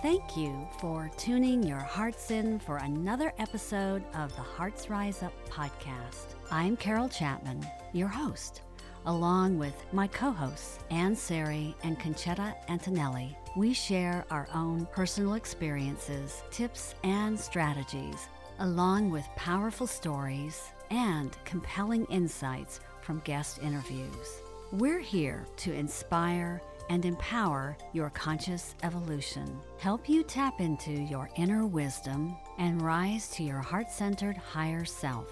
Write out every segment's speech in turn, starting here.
Thank you for tuning your hearts in for another episode of the Hearts Rise Up podcast. I'm Carol Chapman, your host. Along with my co hosts, Ann Sari and Conchetta Antonelli, we share our own personal experiences, tips, and strategies, along with powerful stories and compelling insights from guest interviews. We're here to inspire and empower your conscious evolution, help you tap into your inner wisdom, and rise to your heart centered higher self.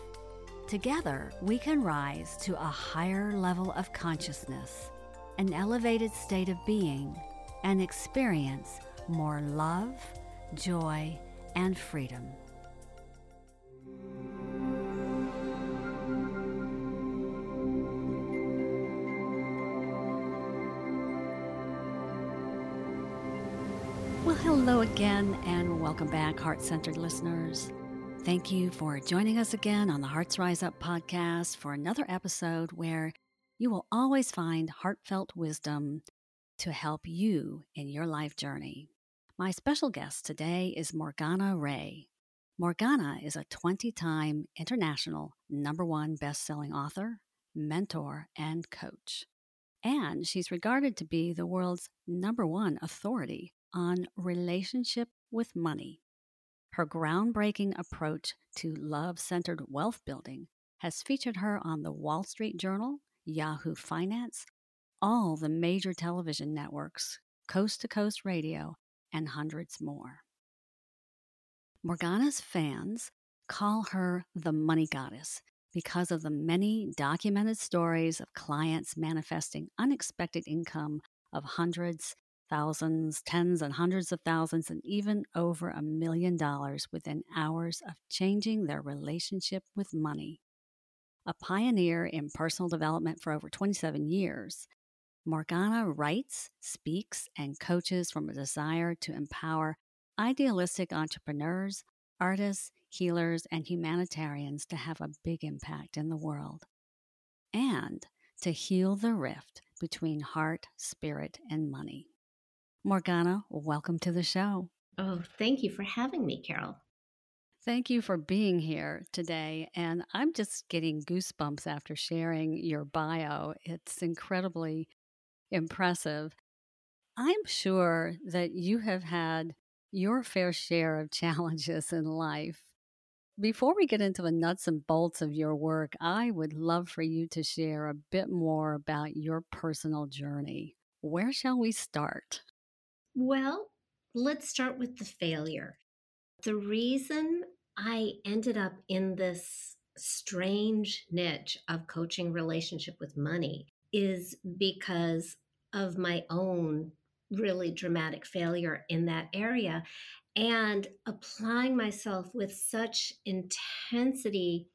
Together, we can rise to a higher level of consciousness, an elevated state of being, and experience more love, joy, and freedom. Hello again, and welcome back, heart centered listeners. Thank you for joining us again on the Hearts Rise Up podcast for another episode where you will always find heartfelt wisdom to help you in your life journey. My special guest today is Morgana Rae. Morgana is a 20 time international number one best selling author, mentor, and coach. And she's regarded to be the world's number one authority on relationship with money. Her groundbreaking approach to love centered wealth building has featured her on the Wall Street Journal, Yahoo Finance, all the major television networks, coast to coast radio, and hundreds more. Morgana's fans call her the money goddess because of the many documented stories of clients manifesting unexpected income of hundreds thousands, tens and hundreds of thousands, and even over a million dollars within hours of changing their relationship with money. A pioneer in personal development for over 27 years, Morgana writes, speaks, and coaches from a desire to empower idealistic entrepreneurs, artists, healers, and humanitarians to have a big impact in the world. And to heal the rift between heart, spirit, and money. Morgana, welcome to the show. Oh, thank you for having me, Carol. Thank you for being here today. And I'm just getting goosebumps after sharing your bio. It's incredibly impressive. I'm sure that you have had your fair share of challenges in life. Before we get into the nuts and bolts of your work, I would love for you to share a bit more about your personal journey. Where shall we start? Well, let's start with the failure. The reason I ended up in this strange niche of coaching relationship with money is because of my own really dramatic failure in that area and applying myself with such intensity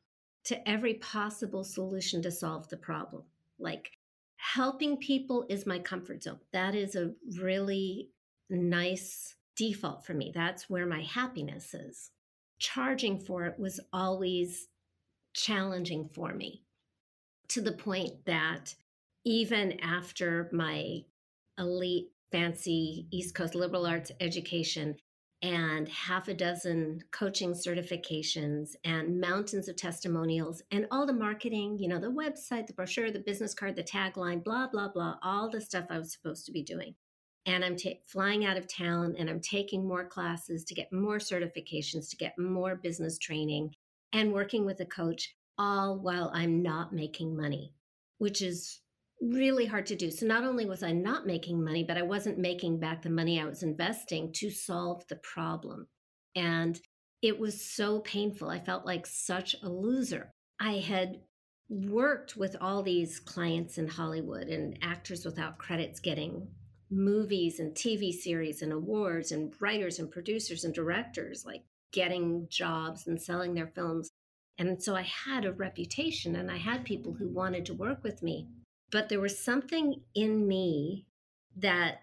to every possible solution to solve the problem. Like helping people is my comfort zone. That is a really nice default for me. That's where my happiness is. Charging for it was always challenging for me to the point that even after my elite, fancy East Coast liberal arts education and half a dozen coaching certifications and mountains of testimonials and all the marketing, you know, the website, the brochure, the business card, the tagline, blah, blah, blah, all the stuff I was supposed to be doing and I'm ta- flying out of town and I'm taking more classes to get more certifications, to get more business training, and working with a coach, all while I'm not making money, which is really hard to do. So, not only was I not making money, but I wasn't making back the money I was investing to solve the problem. And it was so painful. I felt like such a loser. I had worked with all these clients in Hollywood and actors without credits getting movies and TV series and awards and writers and producers and directors like getting jobs and selling their films. And so I had a reputation and I had people who wanted to work with me. But there was something in me that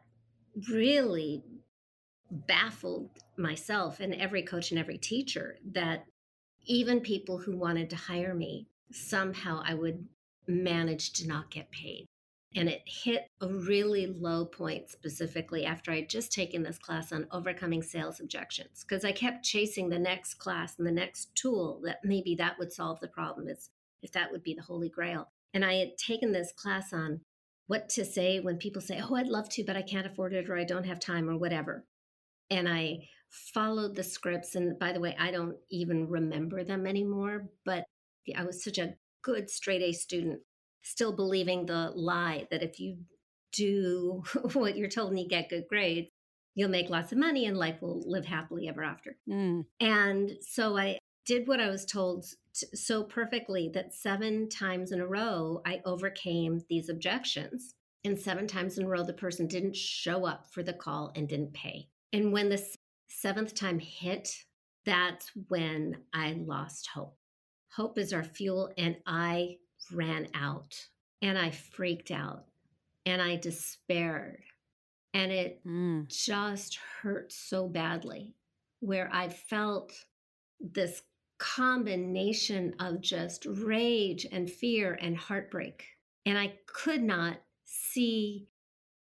really baffled myself and every coach and every teacher that even people who wanted to hire me, somehow I would manage to not get paid. And it hit a really low point specifically after I'd just taken this class on overcoming sales objections because I kept chasing the next class and the next tool that maybe that would solve the problem. It's if that would be the holy grail. And I had taken this class on what to say when people say, Oh, I'd love to, but I can't afford it or I don't have time or whatever. And I followed the scripts. And by the way, I don't even remember them anymore, but I was such a good straight A student still believing the lie that if you do what you're told and you get good grades, you'll make lots of money and life will live happily ever after. Mm. And so I did what I was told so perfectly that seven times in a row, I overcame these objections. And seven times in a row, the person didn't show up for the call and didn't pay. And when the seventh time hit, that's when I lost hope. Hope is our fuel, and I ran out and I freaked out and I despaired. And it mm. just hurt so badly, where I felt this combination of just rage and fear and heartbreak. And I could not see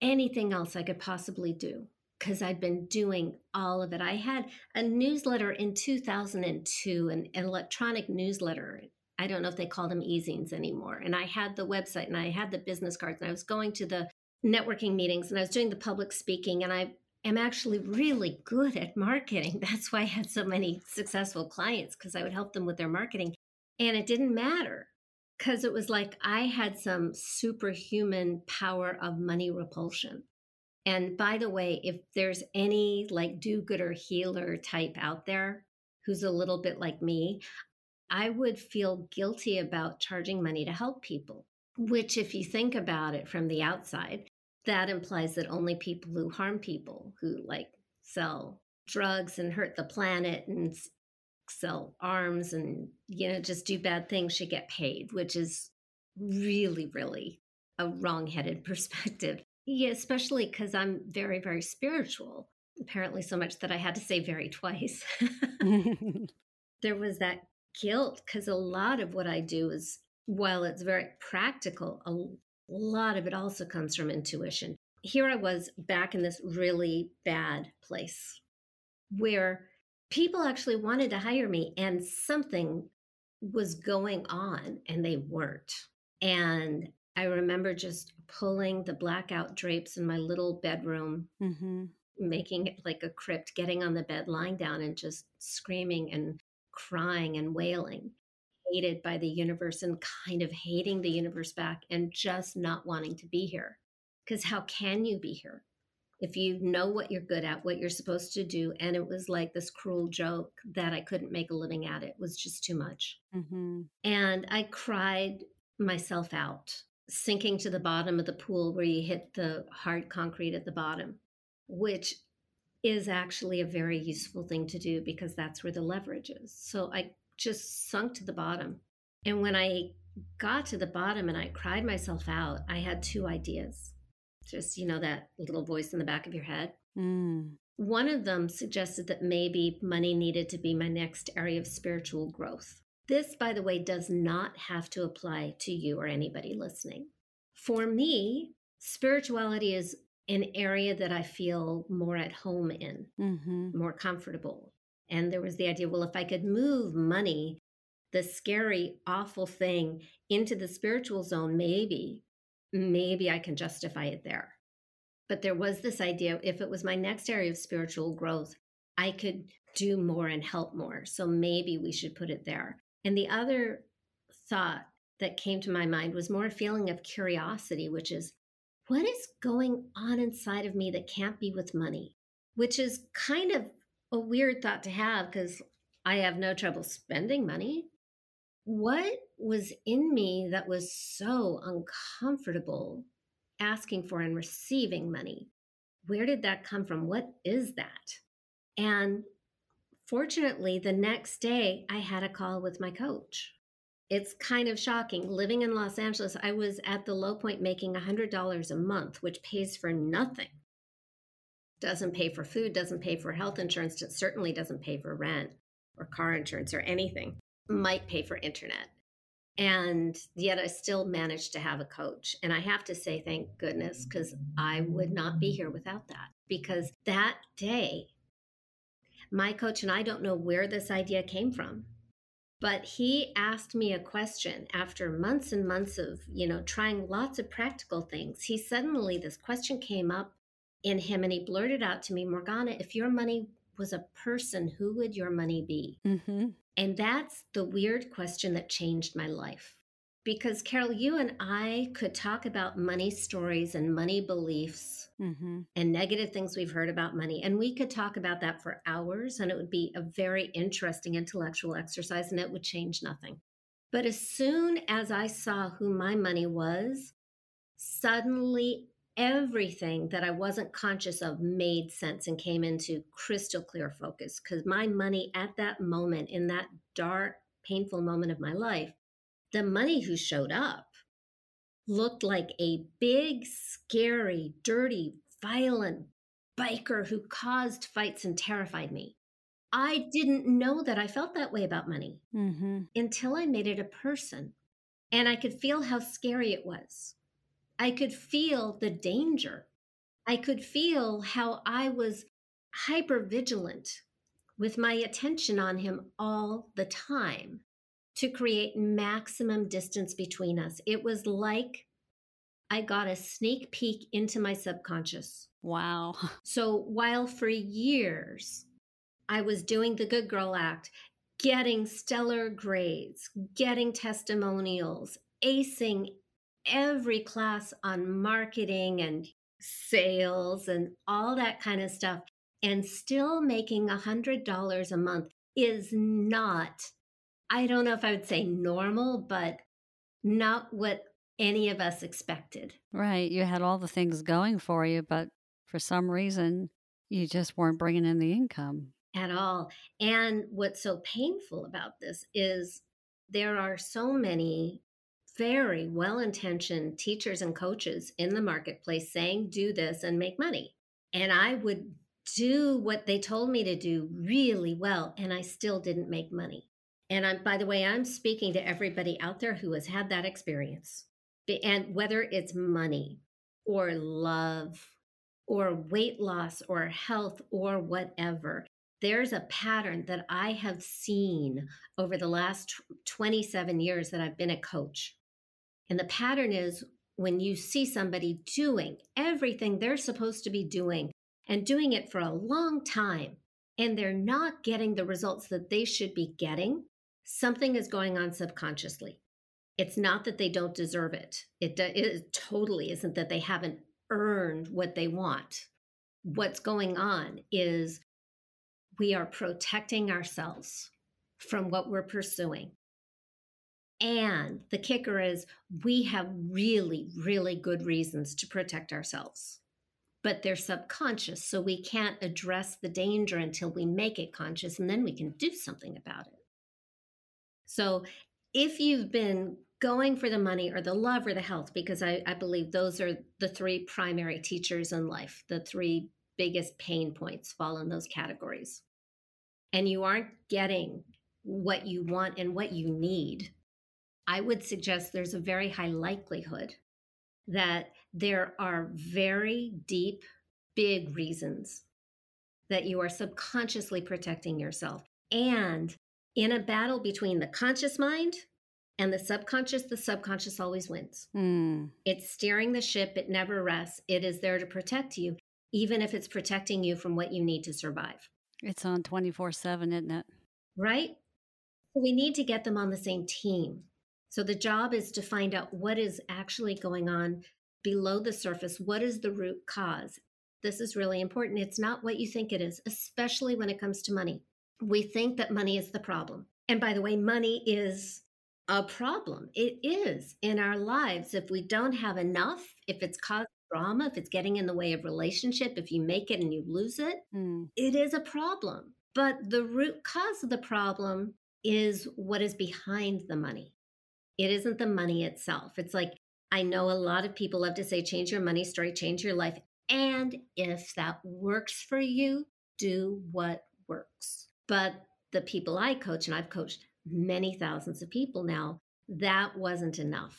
anything else I could possibly do because I'd been doing all of it. I had a newsletter in 2002, an, an electronic newsletter I don't know if they call them e-zines anymore. And I had the website and I had the business cards and I was going to the networking meetings and I was doing the public speaking and I am actually really good at marketing. That's why I had so many successful clients because I would help them with their marketing. And it didn't matter because it was like I had some superhuman power of money repulsion. And by the way, if there's any like do gooder healer type out there who's a little bit like me, I would feel guilty about charging money to help people, which, if you think about it from the outside, that implies that only people who harm people, who like sell drugs and hurt the planet and sell arms and, you know, just do bad things should get paid, which is really, really a wrong headed perspective. Yeah, especially because I'm very, very spiritual. Apparently, so much that I had to say very twice. there was that guilt because a lot of what I do is, while it's very practical, a lot of it also comes from intuition. Here I was back in this really bad place where people actually wanted to hire me and something was going on and they weren't. And I remember just pulling the blackout drapes in my little bedroom, mm-hmm. making it like a crypt, getting on the bed, lying down, and just screaming and crying and wailing, hated by the universe and kind of hating the universe back and just not wanting to be here. Because how can you be here? If you know what you're good at, what you're supposed to do, and it was like this cruel joke that I couldn't make a living at it was just too much. Mm-hmm. And I cried myself out, sinking to the bottom of the pool where you hit the hard concrete at the bottom, which is actually a very useful thing to do because that's where the leverage is. So I just sunk to the bottom. And when I got to the bottom and I cried myself out, I had two ideas. Just, you know, that little voice in the back of your head. Mm. One of them suggested that maybe money needed to be my next area of spiritual growth. This, by the way, does not have to apply to you or anybody listening. For me, spirituality is an area that I feel more at home in, mm-hmm. more comfortable. And there was the idea well, if I could move money, the scary, awful thing, into the spiritual zone, maybe, maybe I can justify it there. But there was this idea if it was my next area of spiritual growth, I could do more and help more. So maybe we should put it there. And the other thought that came to my mind was more a feeling of curiosity, which is what is going on inside of me that can't be with money? Which is kind of a weird thought to have because I have no trouble spending money. What was in me that was so uncomfortable asking for and receiving money? Where did that come from? What is that? And fortunately, the next day I had a call with my coach it's kind of shocking. Living in Los Angeles, I was at the low point making $100 a month, which pays for nothing. Doesn't pay for food, doesn't pay for health insurance, it certainly doesn't pay for rent or car insurance or anything. Might pay for internet. And yet I still managed to have a coach. And I have to say, thank goodness, because I would not be here without that. Because that day, my coach and I don't know where this idea came from, but he asked me a question after months and months of, you know, trying lots of practical things. He suddenly, this question came up in him and he blurted out to me, Morgana, if your money was a person, who would your money be? Mm-hmm. And that's the weird question that changed my life. Because, Carol, you and I could talk about money stories and money beliefs mm-hmm. and negative things we've heard about money. And we could talk about that for hours, and it would be a very interesting intellectual exercise, and it would change nothing. But as soon as I saw who my money was, suddenly everything that I wasn't conscious of made sense and came into crystal clear focus because my money at that moment, in that dark, painful moment of my life, the money who showed up looked like a big, scary, dirty, violent biker who caused fights and terrified me. I didn't know that I felt that way about money mm-hmm. until I made it a person. And I could feel how scary it was. I could feel the danger. I could feel how I was hyper vigilant with my attention on him all the time to create maximum distance between us. It was like I got a sneak peek into my subconscious. Wow. So while for years I was doing the good girl act, getting stellar grades, getting testimonials, acing every class on marketing and sales and all that kind of stuff and still making a hundred dollars a month is not i don't know if i would say normal but not what any of us expected right you had all the things going for you but for some reason you just weren't bringing in the income at all and what's so painful about this is there are so many very well intentioned teachers and coaches in the marketplace saying, do this and make money. And I would do what they told me to do really well, and I still didn't make money. And I'm, by the way, I'm speaking to everybody out there who has had that experience. And whether it's money or love or weight loss or health or whatever, there's a pattern that I have seen over the last 27 years that I've been a coach. And the pattern is when you see somebody doing everything they're supposed to be doing and doing it for a long time, and they're not getting the results that they should be getting, something is going on subconsciously. It's not that they don't deserve it. It, it totally isn't that they haven't earned what they want. What's going on is we are protecting ourselves from what we're pursuing. And the kicker is we have really, really good reasons to protect ourselves, but they're subconscious. So we can't address the danger until we make it conscious and then we can do something about it. So if you've been going for the money or the love or the health, because I, I believe those are the three primary teachers in life, the three biggest pain points fall in those categories. And you aren't getting what you want and what you need I would suggest there's a very high likelihood that there are very deep, big reasons that you are subconsciously protecting yourself. And in a battle between the conscious mind and the subconscious, the subconscious always wins. Mm. It's steering the ship, it never rests. It is there to protect you, even if it's protecting you from what you need to survive. It's on 24 7, isn't it? Right? We need to get them on the same team. So the job is to find out what is actually going on below the surface. What is the root cause? This is really important. It's not what you think it is, especially when it comes to money. We think that money is the problem. And by the way, money is a problem. It is in our lives. If we don't have enough, if it's caused drama, if it's getting in the way of relationship, if you make it and you lose it, mm. it is a problem. But the root cause of the problem is what is behind the money. It isn't the money itself. It's like, I know a lot of people love to say, change your money story, change your life. And if that works for you, do what works. But the people I coach, and I've coached many thousands of people now, that wasn't enough.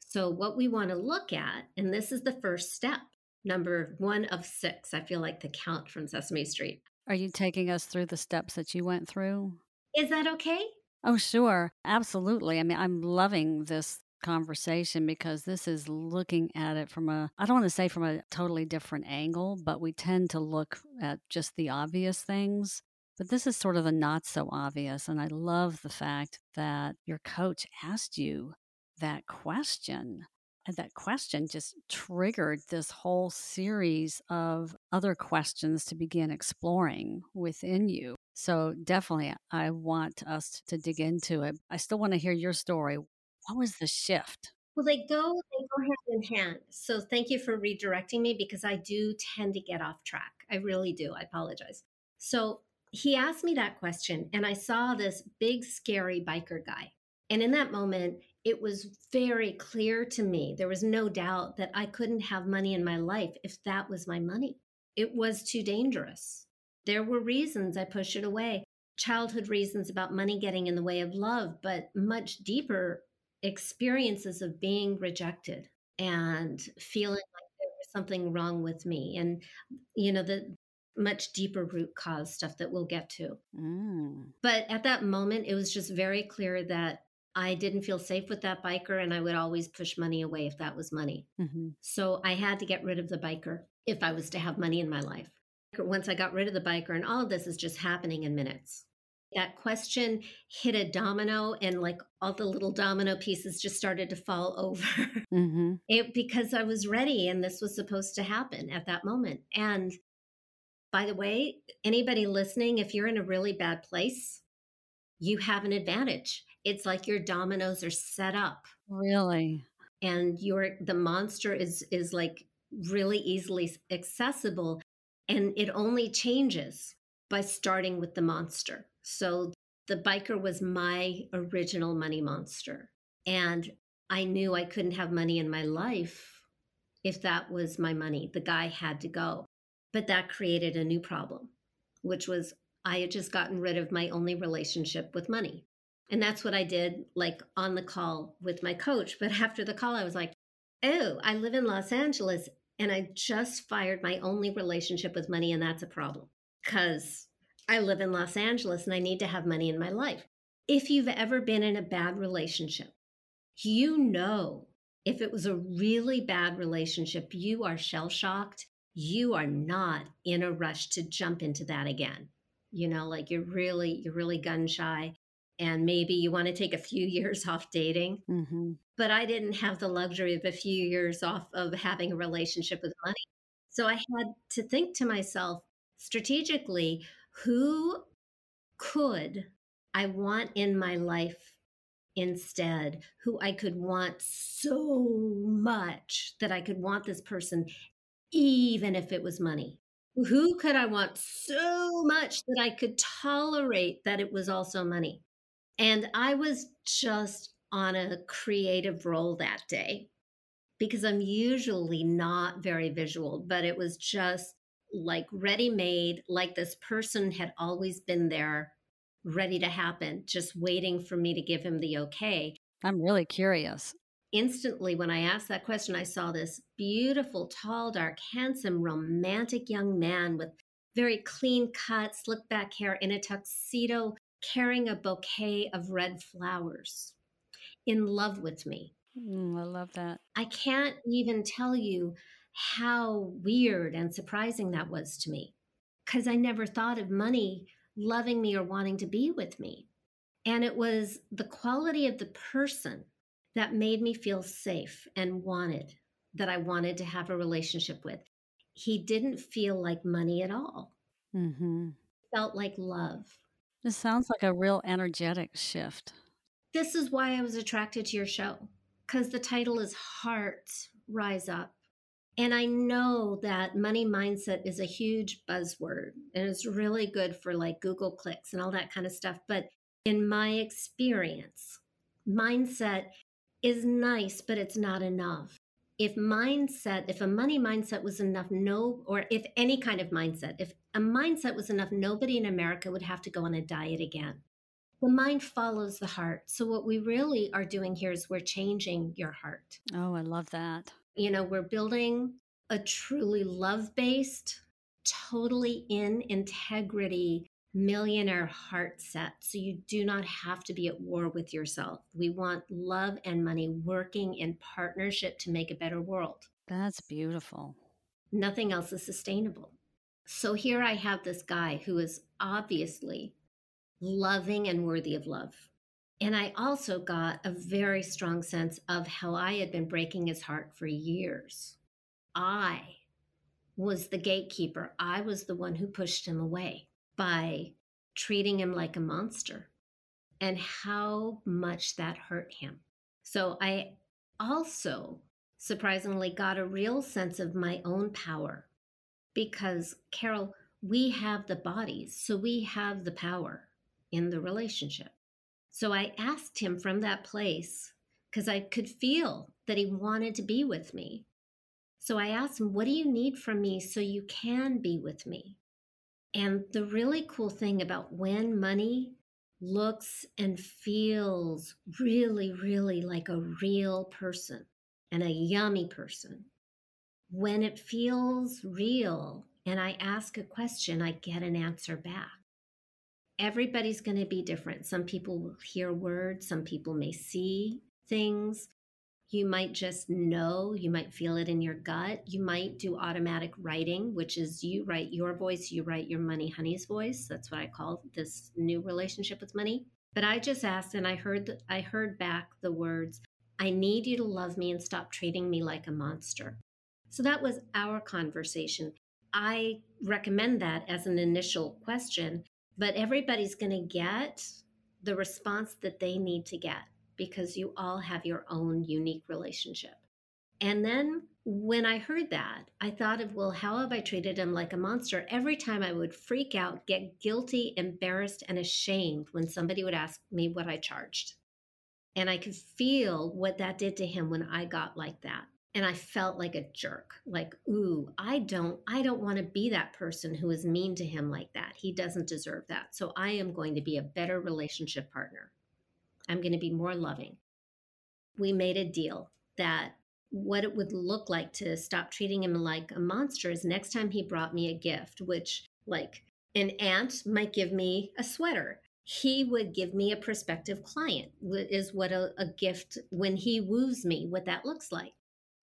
So, what we want to look at, and this is the first step, number one of six, I feel like the count from Sesame Street. Are you taking us through the steps that you went through? Is that okay? Oh, sure. Absolutely. I mean, I'm loving this conversation because this is looking at it from a, I don't want to say from a totally different angle, but we tend to look at just the obvious things. But this is sort of the not so obvious. And I love the fact that your coach asked you that question. And that question just triggered this whole series of other questions to begin exploring within you. So, definitely, I want us to dig into it. I still want to hear your story. What was the shift? Well, they go they go hand in hand. So thank you for redirecting me because I do tend to get off track. I really do. I apologize. So he asked me that question, and I saw this big, scary biker guy. And in that moment, it was very clear to me. There was no doubt that I couldn't have money in my life if that was my money. It was too dangerous. There were reasons I pushed it away childhood reasons about money getting in the way of love, but much deeper experiences of being rejected and feeling like there was something wrong with me. And, you know, the much deeper root cause stuff that we'll get to. Mm. But at that moment, it was just very clear that I didn't feel safe with that biker and I would always push money away if that was money. Mm-hmm. So I had to get rid of the biker if I was to have money in my life. Once I got rid of the biker, and all of this is just happening in minutes. That question hit a domino, and like all the little domino pieces just started to fall over. Mm-hmm. It, because I was ready and this was supposed to happen at that moment. And by the way, anybody listening, if you're in a really bad place, you have an advantage. It's like your dominoes are set up. Really? And your the monster is is like really easily accessible and it only changes by starting with the monster. So the biker was my original money monster. And I knew I couldn't have money in my life if that was my money. The guy had to go. But that created a new problem, which was I had just gotten rid of my only relationship with money. And that's what I did, like on the call with my coach. But after the call, I was like, oh, I live in Los Angeles and I just fired my only relationship with money, and that's a problem because I live in Los Angeles and I need to have money in my life. If you've ever been in a bad relationship, you know if it was a really bad relationship, you are shell shocked. You are not in a rush to jump into that again. You know, like you're really, you're really gun shy and maybe you want to take a few years off dating. Mm-hmm. But I didn't have the luxury of a few years off of having a relationship with money. So I had to think to myself strategically who could I want in my life instead, who I could want so much that I could want this person, even if it was money. Who could I want so much that I could tolerate that it was also money? And I was just on a creative roll that day because I'm usually not very visual, but it was just like ready made, like this person had always been there, ready to happen, just waiting for me to give him the okay. I'm really curious. Instantly, when I asked that question, I saw this beautiful, tall, dark, handsome, romantic young man with very clean cut, slick back hair in a tuxedo carrying a bouquet of red flowers, in love with me. Mm, I love that. I can't even tell you how weird and surprising that was to me because I never thought of money loving me or wanting to be with me. And it was the quality of the person that made me feel safe and wanted, that I wanted to have a relationship with. He didn't feel like money at all. Mm-hmm. Felt like love. This sounds like a real energetic shift. This is why I was attracted to your show because the title is Hearts Rise Up. And I know that money mindset is a huge buzzword and it's really good for like Google clicks and all that kind of stuff. But in my experience, mindset is nice, but it's not enough if mindset, if a money mindset was enough, no, or if any kind of mindset, if a mindset was enough, nobody in America would have to go on a diet again. the mind follows the heart. So, what we really are doing here is we're changing your heart. Oh, I love that. You know, we're building a truly love based, totally in integrity millionaire heart set. So, you do not have to be at war with yourself. We want love and money working in partnership to make a better world. That's beautiful. Nothing else is sustainable. So, here I have this guy who is obviously loving and worthy of love. And I also got a very strong sense of how I had been breaking his heart for years. I was the gatekeeper. I was the one who pushed him away by treating him like a monster and how much that hurt him. So I also surprisingly got a real sense of my own power because, Carol, we have the bodies, so we have the power in the relationship. So I asked him from that place because I could feel that he wanted to be with me. So I asked him, What do you need from me so you can be with me? And the really cool thing about when money looks and feels really, really like a real person and a yummy person, when it feels real and I ask a question, I get an answer back everybody's going to be different. Some people will hear words, some people may see things. You might just know, you might feel it in your gut. You might do automatic writing, which is you write your voice, you write your money honey's voice. That's what I call this new relationship with money. But I just asked and I heard I heard back the words, I need you to love me and stop treating me like a monster. So that was our conversation. I recommend that as an initial question but everybody's going to get the response that they need to get because you all have your own unique relationship. And then when I heard that, I thought of, well, how have I treated him like a monster? Every time I would freak out, get guilty, embarrassed, and ashamed when somebody would ask me what I charged. And I could feel what that did to him when I got like that and I felt like a jerk. Like, ooh, I don't I don't want to be that person who is mean to him like that. He doesn't deserve that. So I am going to be a better relationship partner. I'm going to be more loving. We made a deal that what it would look like to stop treating him like a monster is next time he brought me a gift, which like an aunt might give me a sweater. He would give me a prospective client, is what a, a gift when he woos me, what that looks like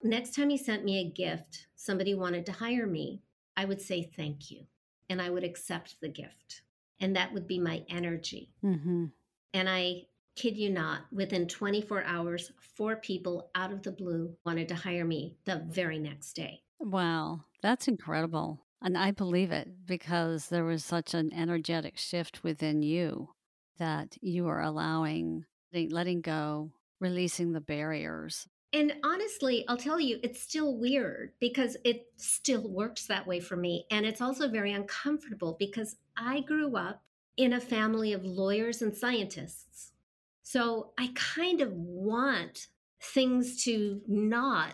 Next time he sent me a gift, somebody wanted to hire me, I would say thank you and I would accept the gift. And that would be my energy. Mm-hmm. And I kid you not, within 24 hours, four people out of the blue wanted to hire me the very next day. Wow, that's incredible. And I believe it because there was such an energetic shift within you that you were allowing, letting go, releasing the barriers and honestly, I'll tell you, it's still weird because it still works that way for me. And it's also very uncomfortable because I grew up in a family of lawyers and scientists. So I kind of want things to not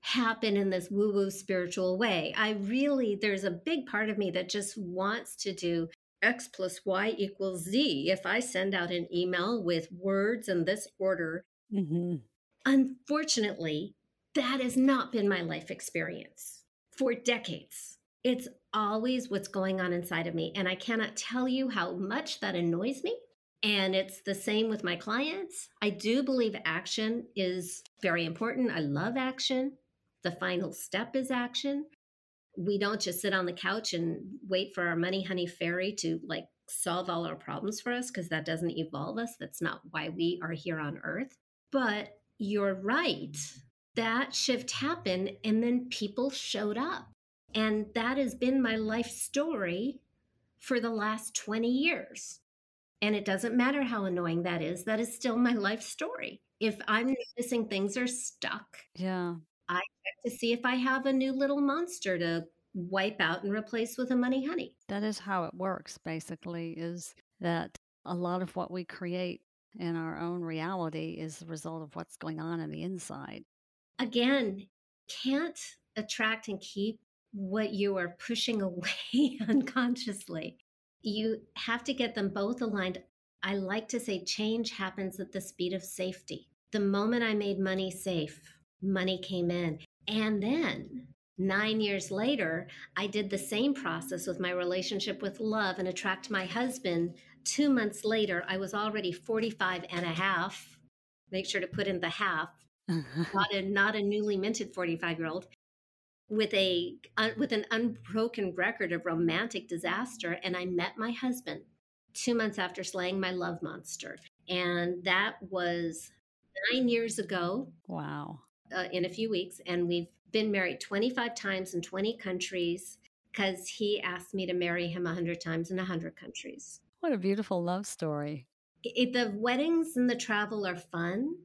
happen in this woo woo spiritual way. I really, there's a big part of me that just wants to do X plus Y equals Z. If I send out an email with words in this order, mm-hmm. Unfortunately, that has not been my life experience for decades. It's always what's going on inside of me. And I cannot tell you how much that annoys me. And it's the same with my clients. I do believe action is very important. I love action. The final step is action. We don't just sit on the couch and wait for our money honey fairy to like solve all our problems for us because that doesn't evolve us. That's not why we are here on earth. But you're right. That shift happened, and then people showed up. And that has been my life story for the last 20 years. And it doesn't matter how annoying that is, that is still my life story. If I'm noticing things are stuck, yeah, I check to see if I have a new little monster to wipe out and replace with a money honey. That is how it works, basically, is that a lot of what we create in our own reality is the result of what's going on in the inside. Again, can't attract and keep what you are pushing away unconsciously. You have to get them both aligned. I like to say change happens at the speed of safety. The moment I made money safe, money came in. And then nine years later, I did the same process with my relationship with love and attract my husband. Two months later, I was already 45 and a half. Make sure to put in the half, not a not a newly minted 45 year old with a uh, with an unbroken record of romantic disaster and i met my husband two months after slaying my love monster and that was nine years ago wow. uh, in a few weeks and we've been married 25 times in 20 countries because he asked me to marry him 100 times in 100 countries. What a beautiful love story. It, the weddings and the travel are fun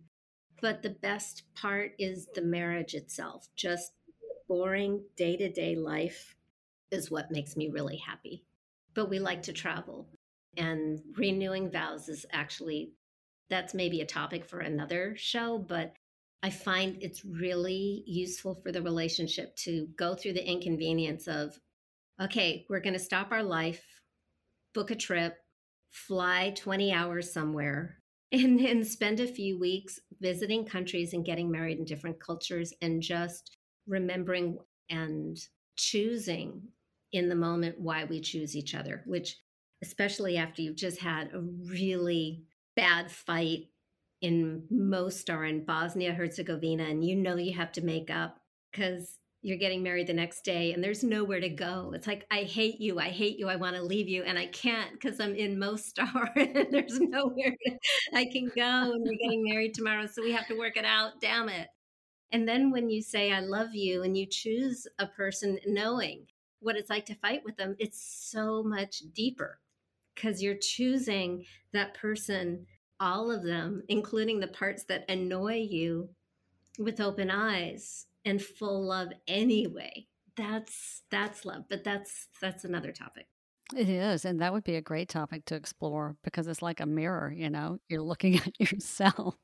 but the best part is the marriage itself just boring day to day life is what makes me really happy. But we like to travel, and renewing vows is actually that's maybe a topic for another show, but I find it's really useful for the relationship to go through the inconvenience of, okay, we're going to stop our life, book a trip, fly 20 hours somewhere, and then spend a few weeks visiting countries and getting married in different cultures and just remembering and choosing in the moment why we choose each other, which, especially after you've just had a really bad fight in Mostar in Bosnia Herzegovina, and you know you have to make up because you're getting married the next day and there's nowhere to go. It's like, I hate you. I hate you. I want to leave you. And I can't because I'm in Mostar and there's nowhere I can go. And we're getting married tomorrow. So we have to work it out. Damn it. And then when you say, I love you, and you choose a person knowing what it's like to fight with them, it's so much deeper because you're choosing that person, all of them, including the parts that annoy you, with open eyes and full love anyway. That's that's love, but that's that's another topic. It is. And that would be a great topic to explore because it's like a mirror, you know, you're looking at yourself.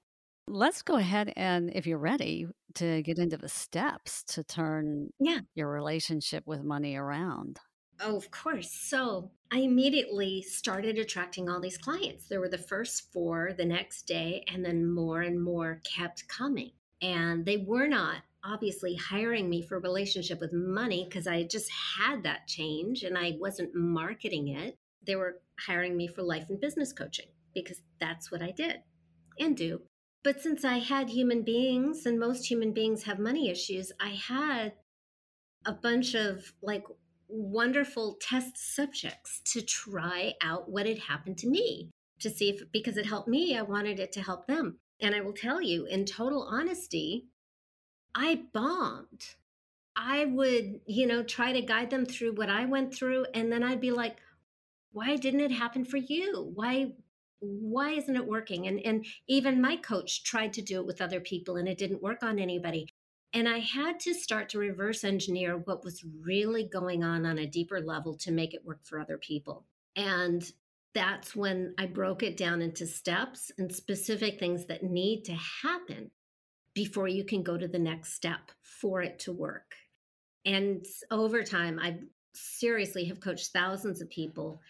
Let's go ahead and, if you're ready, to get into the steps to turn Yeah. your relationship with money around. Oh, of course. So I immediately started attracting all these clients. There were the first four the next day, and then more and more kept coming. And they were not obviously hiring me for relationship with money because I just had that change and I wasn't marketing it. They were hiring me for life and business coaching because that's what I did and do. But since I had human beings and most human beings have money issues, I had a bunch of like wonderful test subjects to try out what had happened to me to see if because it helped me, I wanted it to help them. And I will tell you, in total honesty, I bombed. I would, you know, try to guide them through what I went through. And then I'd be like, why didn't it happen for you? Why why isn't it working? And and even my coach tried to do it with other people and it didn't work on anybody. And i had to start to reverse engineer what was really going on on a deeper level to make it work for other people. And that's when i broke it down into steps and specific things that need to happen before you can go to the next step for it to work. And over time i seriously have coached thousands of people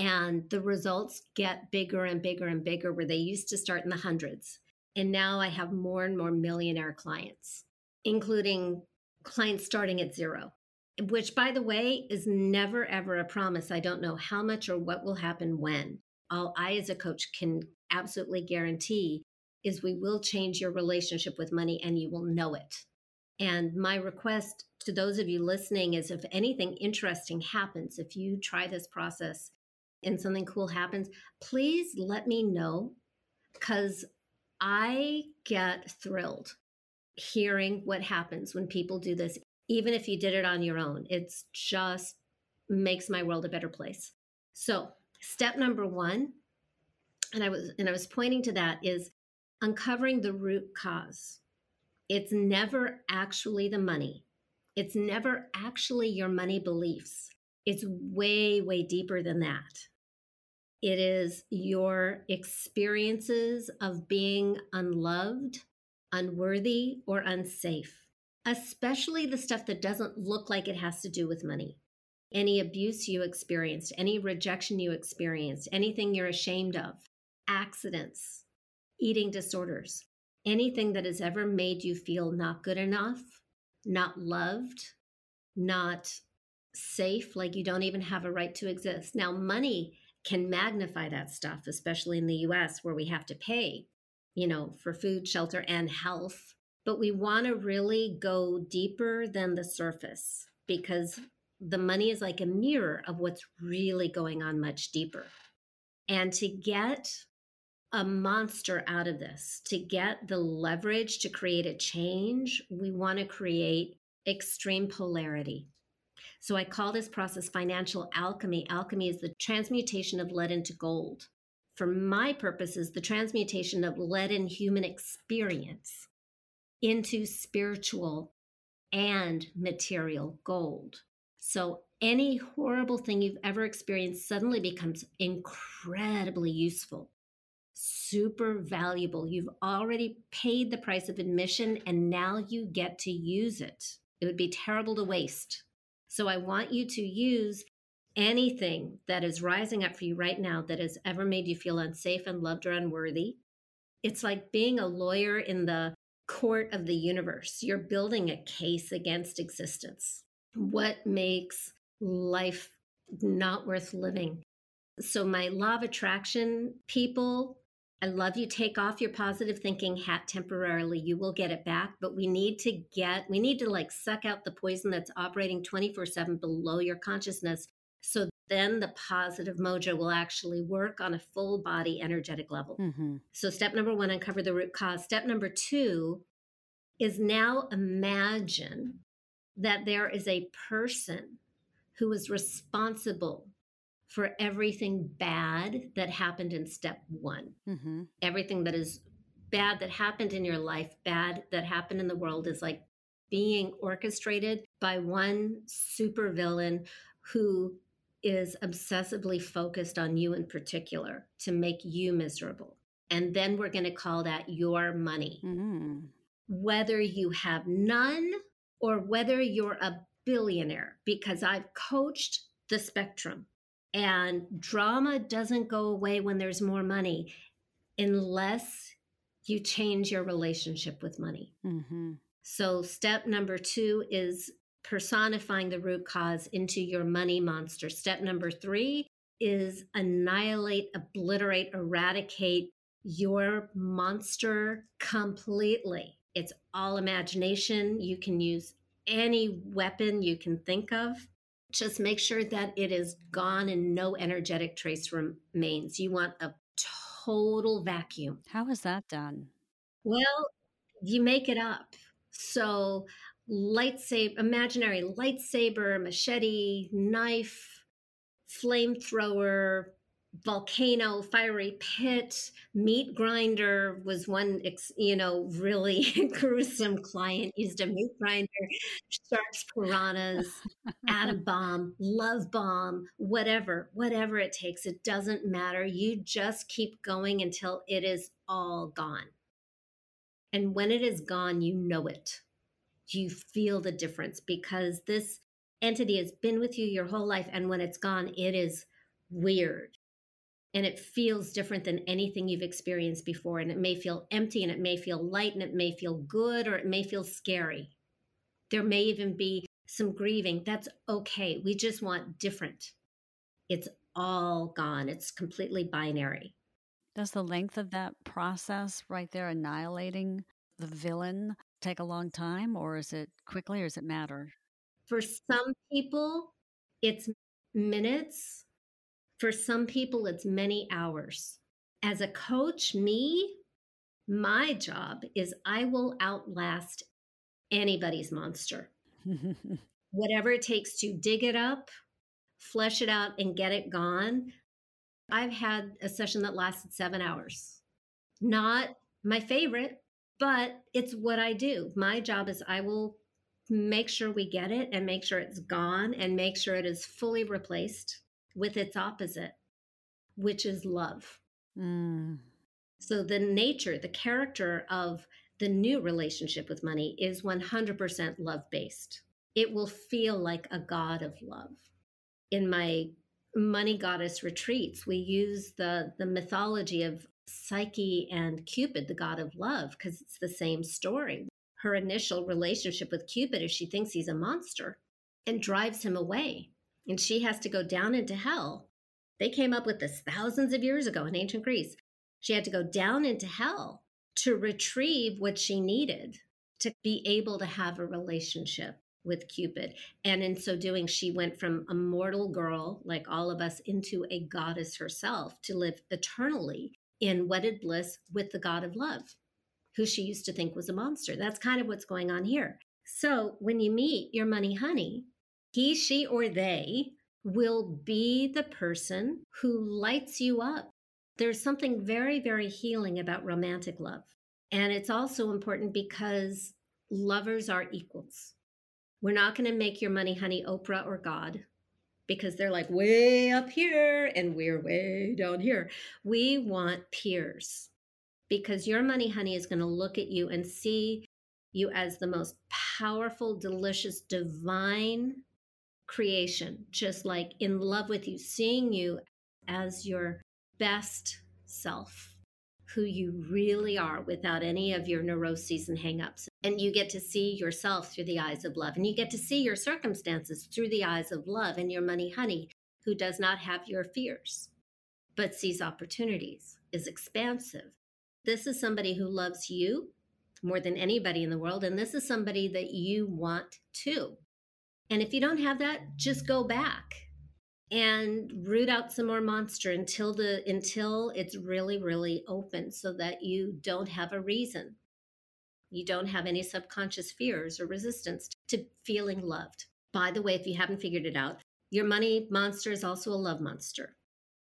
and the results get bigger and bigger and bigger where they used to start in the hundreds. And now i have more and more millionaire clients including clients starting at zero which by the way is never ever a promise. I don't know how much or what will happen when. All i as a coach can absolutely guarantee is we will change your relationship with money and you will know it. And my request to those of you listening is if anything interesting happens if you try this process and something cool happens, please let me know because I get thrilled hearing what happens when people do this, even if you did it on your own. It's just makes my world a better place. So, step number one, and I was and I was pointing to that is uncovering the root cause. It's never actually the money. It's never actually your money beliefs. It's way, way deeper than that. It is your experiences of being unloved, unworthy, or unsafe, especially the stuff that doesn't look like it has to do with money. any abuse you experienced, any rejection you experienced, anything you're ashamed of, accidents, eating disorders, anything that has ever made you feel not good enough, not loved, not safe, like you don't even have a right to exist. Now, money can magnify that stuff, especially in the US where we have to pay, you know, for food, shelter, and health. But we want to really go deeper than the surface because the money is like a mirror of what's really going on much deeper. And to get a monster out of this, to get the leverage to create a change, we want to create extreme polarity. So I call this process financial alchemy. Alchemy is the transmutation of lead into gold. For my purposes, the transmutation of lead in human experience into spiritual and material gold. So any horrible thing you've ever experienced suddenly becomes incredibly useful super valuable. You've already paid the price of admission and now you get to use it. It would be terrible to waste. So I want you to use anything that is rising up for you right now that has ever made you feel unsafe, unloved, or unworthy. It's like being a lawyer in the court of the universe. You're building a case against existence. What makes life not worth living? So, my law of attraction people, I love you. Take off your positive thinking hat temporarily. You will get it back, but we need to get, we need to like suck out the poison that's operating 24 7 below your consciousness. So then the positive mojo will actually work on a full body energetic level. Mm-hmm. So, step number one, uncover the root cause. Step number two is now imagine that there is a person who is responsible for everything bad that happened in step one. Mm-hmm. Everything that is bad that happened in your life, bad that happened in the world is like being orchestrated by one super villain who is obsessively focused on you in particular to make you miserable. And then we're going to call that your money. Mm-hmm. Whether you have none or whether you're a billionaire, because I've coached the spectrum and drama doesn't go away when there's more money unless you change your relationship with money. Mm-hmm. So, step number two is personifying the root cause into your money monster. Step number three is annihilate, obliterate, eradicate your monster completely. It's all imagination. You can use any weapon you can think of just make sure that it is gone and no energetic trace remains. You want a total vacuum. How is that done? Well, you make it up. So, lightsaber, imaginary lightsaber, machete, knife, flamethrower, volcano, fiery pit, meat grinder was one, you know, really gruesome client used a meat grinder, sharks, piranhas, atom bomb, love bomb, whatever, whatever it takes. It doesn't matter. You just keep going until it is all gone. And when it is gone, you know it. You feel the difference because this entity has been with you your whole life. And when it's gone, it is weird and it feels different than anything you've experienced before. And it may feel empty and it may feel light and it may feel good or it may feel scary. There may even be some grieving. That's okay. We just want different. It's all gone, it's completely binary. Does the length of that process right there, annihilating the villain, take a long time or is it quickly or does it matter? For some people, it's minutes for some people, it's many hours. As a coach, me, my job is I will outlast anybody's monster. Whatever it takes to dig it up, flesh it out, and get it gone. I've had a session that lasted seven hours. Not my favorite, but it's what I do. My job is I will make sure we get it and make sure it's gone and make sure it is fully replaced with its opposite, which is love. Mm. So the nature, the character of the new relationship with money is 100% love based. It will feel like a God of love. in my money goddess retreats, we use the the mythology of Psyche and Cupid, the god of love, because it's the same story. Her initial relationship with Cupid is she thinks he's a monster and drives him away. And she has to go down into hell. They came up with this thousands of years ago in ancient Greece. She had to go down into hell to retrieve what she needed to be able to have a relationship with Cupid. And in so doing, she went from a mortal girl, like all of us, into a goddess herself to live eternally in wedded bliss with the god of love, who she used to think was a monster. That's kind of what's going on here. So when you meet your money honey, he, she, or they will be the person who lights you up. There's something very, very healing about romantic love. And it's also important because lovers are equals. We're not going to make your money honey Oprah or God because they're like way up here and we're way down here. We want peers because your money honey is going to look at you and see you as the most powerful, delicious, divine creation, just like in love with you, seeing you as your best self who you really are without any of your neuroses and hangups. And you get to see yourself through the eyes of love. And you get to see your circumstances through the eyes of love and your money honey, who does not have your fears, but sees opportunities, is expansive. This is somebody who loves you more than anybody in the world. And this is somebody that you want too. And if you don't have that, just go back and root out some more monster until the until it's really really open so that you don't have a reason. You don't have any subconscious fears or resistance to feeling loved. By the way if you haven't figured it out your money monster is also a love monster.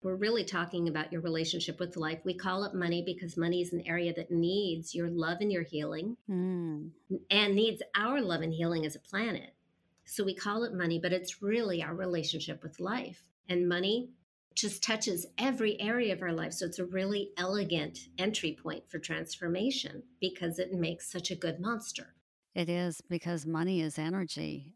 We're really talking about your relationship with life. We call it money because money is an area that needs your love and your healing. Mm. and needs our love and healing as a planet so we call it money, but it's really our relationship with life. And money just touches every area of our life. So it's a really elegant entry point for transformation because it makes such a good monster. It is because money is energy.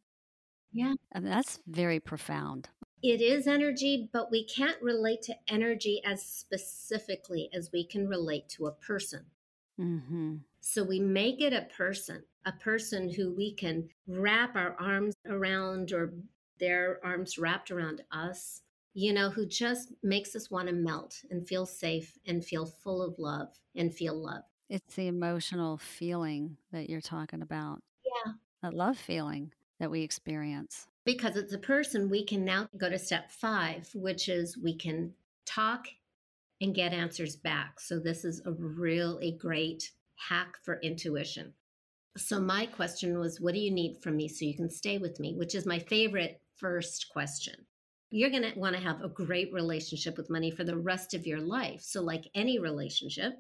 Yeah. And that's very profound. It is energy, but we can't relate to energy as specifically as we can relate to a person. Mm-hmm. So we make it a person, a person who we can wrap our arms around or their arms wrapped around us, you know, who just makes us want to melt and feel safe and feel full of love and feel love. It's the emotional feeling that you're talking about. Yeah. That love feeling that we experience. Because it's a person, we can now go to step five, which is we can talk and get answers back. So, this is a really great hack for intuition. So, my question was, What do you need from me so you can stay with me? Which is my favorite first question. You're going to want to have a great relationship with money for the rest of your life. So, like any relationship,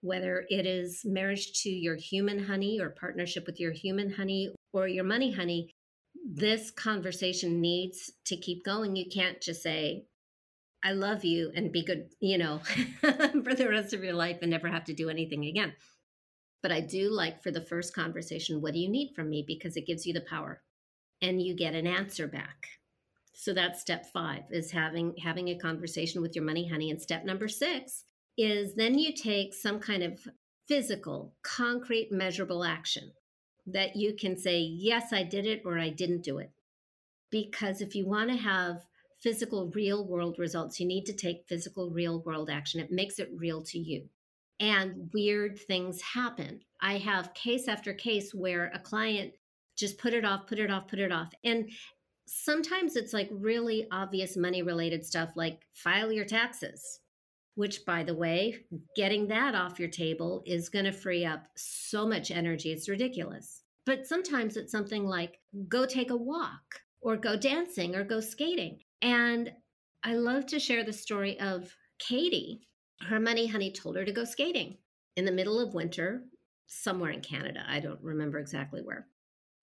whether it is marriage to your human honey or partnership with your human honey or your money honey, this conversation needs to keep going. You can't just say, I love you and be good, you know, for the rest of your life and never have to do anything again. But I do like for the first conversation, what do you need from me? Because it gives you the power and you get an answer back. So that's step five is having having a conversation with your money honey. And step number six is then you take some kind of physical, concrete, measurable action that you can say, yes, I did it or I didn't do it. Because if you want to have physical, real world results, you need to take physical, real world action. It makes it real to you and weird things happen. I have case after case where a client just put it off, put it off, put it off. And sometimes it's like really obvious money related stuff like file your taxes, which, by the way, getting that off your table is going to free up so much energy. It's ridiculous. But sometimes it's something like go take a walk or go dancing or go skating. And I love to share the story of Katie, her money honey told her to go skating in the middle of winter somewhere in Canada. I don't remember exactly where.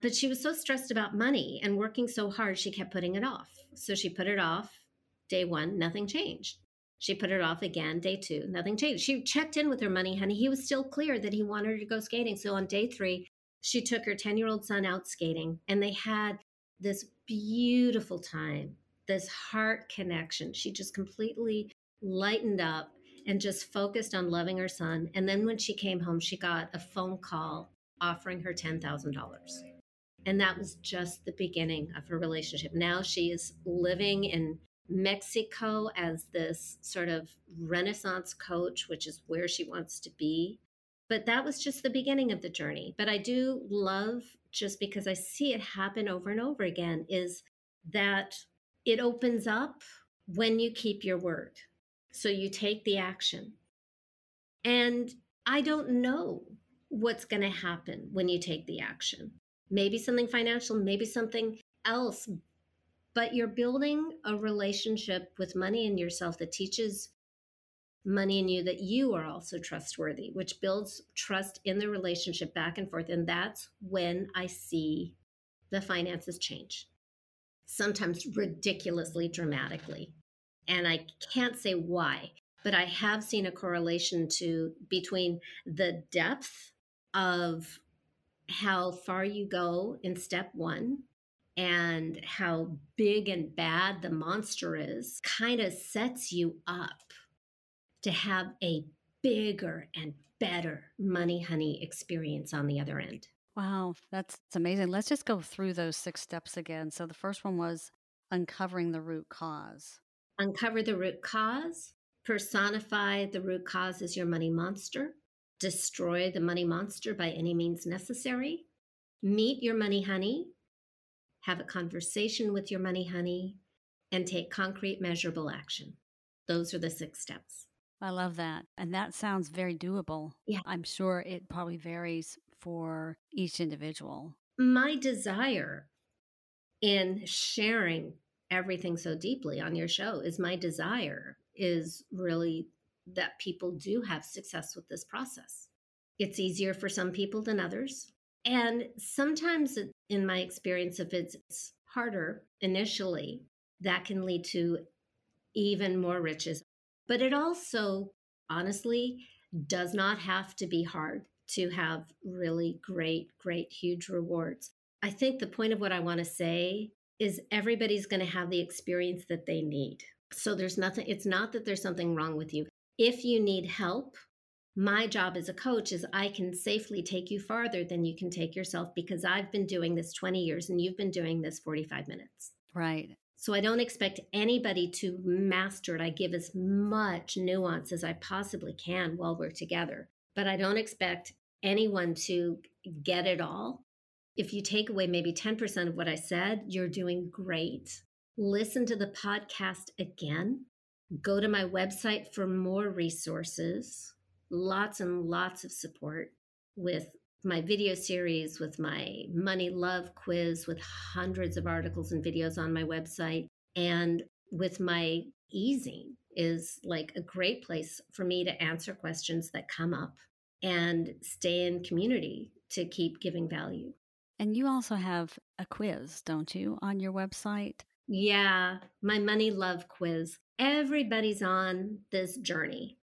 But she was so stressed about money and working so hard, she kept putting it off. So she put it off. Day one, nothing changed. She put it off again. Day two, nothing changed. She checked in with her money honey. He was still clear that he wanted her to go skating. So on day three, she took her 10 year old son out skating and they had this beautiful time this heart connection. She just completely lightened up and just focused on loving her son. And then when she came home, she got a phone call offering her $10,000. And that was just the beginning of her relationship. Now she is living in Mexico as this sort of renaissance coach, which is where she wants to be. But that was just the beginning of the journey. But I do love, just because I see it happen over and over again, is that it opens up when you keep your word. So you take the action. And I don't know what's going to happen when you take the action. Maybe something financial, maybe something else, but you're building a relationship with money and yourself that teaches money in you that you are also trustworthy, which builds trust in the relationship back and forth. And that's when I see the finances change, sometimes ridiculously dramatically. And I can't say why, but I have seen a correlation to between the depth of how far you go in step one and how big and bad the monster is kind of sets you up to have a bigger and better money honey experience on the other end. Wow, that's, that's amazing. Let's just go through those six steps again. So the first one was uncovering the root cause. Uncover the root cause, personify the root cause as your money monster, destroy the money monster by any means necessary, meet your money honey, have a conversation with your money honey, and take concrete, measurable action. Those are the six steps. I love that. And that sounds very doable. Yeah. I'm sure it probably varies for each individual. My desire in sharing everything so deeply on your show is my desire is really that people do have success with this process. It's easier for some people than others. And sometimes, in my experience, if it's harder initially, that can lead to even more riches. But it also, honestly, does not have to be hard to have really great, great, huge rewards. I think the point of what I want to say is everybody's going to have the experience that they need. So there's nothing, it's not that there's something wrong with you. If you need help, my job as a coach is I can safely take you farther than you can take yourself because I've been doing this 20 years and you've been doing this 45 minutes. Right. So I don't expect anybody to master it. I give as much nuance as I possibly can while we're together, but I don't expect anyone to get it all. If you take away maybe 10% of what I said, you're doing great. Listen to the podcast again. Go to my website for more resources lots and lots of support with my video series, with my money love quiz, with hundreds of articles and videos on my website, and with my easing is like a great place for me to answer questions that come up and stay in community to keep giving value. And you also have a quiz, don't you, on your website? Yeah, my money love quiz. Everybody's on this journey.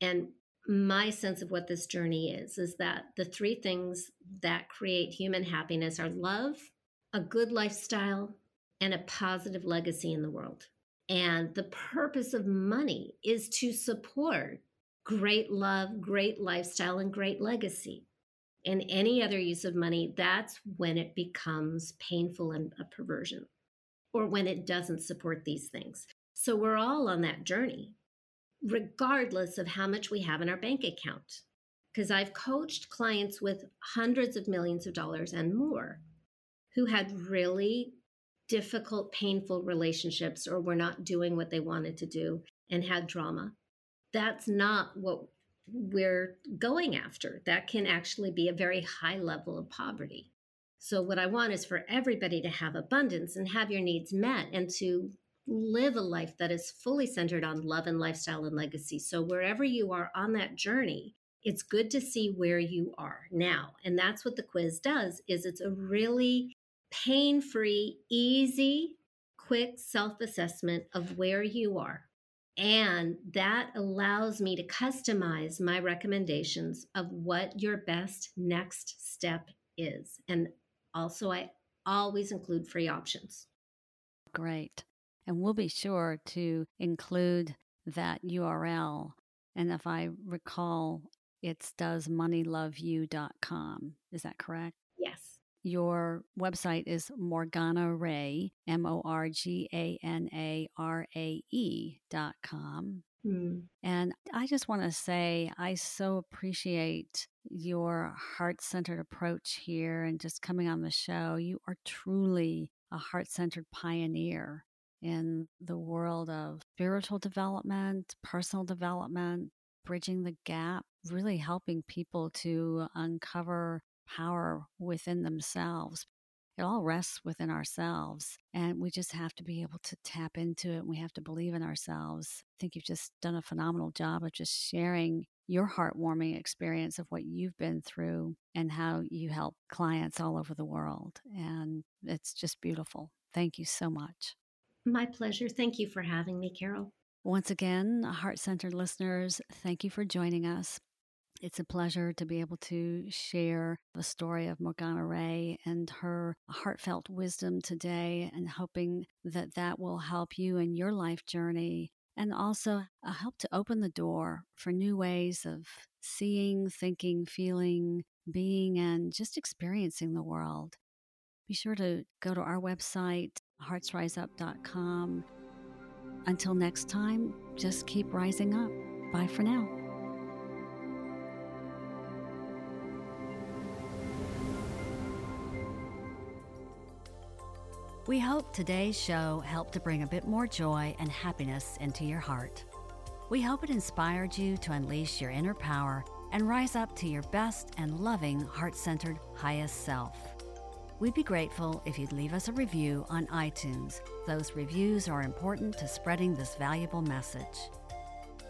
And my sense of what this journey is is that the three things that create human happiness are love, a good lifestyle, and a positive legacy in the world. And the purpose of money is to support great love, great lifestyle, and great legacy. And any other use of money, that's when it becomes painful and a perversion, or when it doesn't support these things. So we're all on that journey regardless of how much we have in our bank account. Because I've coached clients with hundreds of millions of dollars and more who had really difficult, painful relationships or were not doing what they wanted to do and had drama. That's not what we're going after. That can actually be a very high level of poverty. So, what I want is for everybody to have abundance and have your needs met and to live a life that is fully centered on love and lifestyle and legacy. So wherever you are on that journey, it's good to see where you are now. And that's what the quiz does is it's a really pain-free, easy, quick self-assessment of where you are. And that allows me to customize my recommendations of what your best next step is. And also I always include free options. Great. And we'll be sure to include that URL. And if I recall, it's doesmoneyloveyou.com. Is that correct? Your website is Morgana Rae, M O R G A N A R A E dot com. Mm. And I just want to say, I so appreciate your heart centered approach here and just coming on the show. You are truly a heart centered pioneer in the world of spiritual development, personal development, bridging the gap, really helping people to uncover power within themselves. It all rests within ourselves, and we just have to be able to tap into it. We have to believe in ourselves. I think you've just done a phenomenal job of just sharing your heartwarming experience of what you've been through and how you help clients all over the world. And it's just beautiful. Thank you so much. My pleasure. Thank you for having me, Carol. Once again, heart centered listeners, thank you for joining us. It's a pleasure to be able to share the story of Morgana Rae and her heartfelt wisdom today, and hoping that that will help you in your life journey and also uh, help to open the door for new ways of seeing, thinking, feeling, being, and just experiencing the world. Be sure to go to our website, heartsriseup.com. Until next time, just keep rising up. Bye for now. We hope today's show helped to bring a bit more joy and happiness into your heart. We hope it inspired you to unleash your inner power and rise up to your best and loving, heart centered, highest self. We'd be grateful if you'd leave us a review on iTunes. Those reviews are important to spreading this valuable message.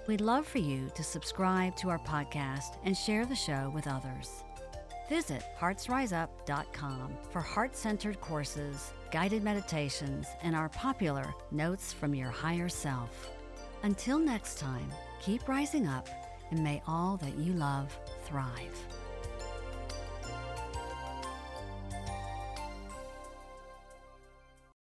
We'd love for you to subscribe to our podcast and share the show with others. Visit heartsriseup.com for heart centered courses, guided meditations, and our popular Notes from Your Higher Self. Until next time, keep rising up and may all that you love thrive.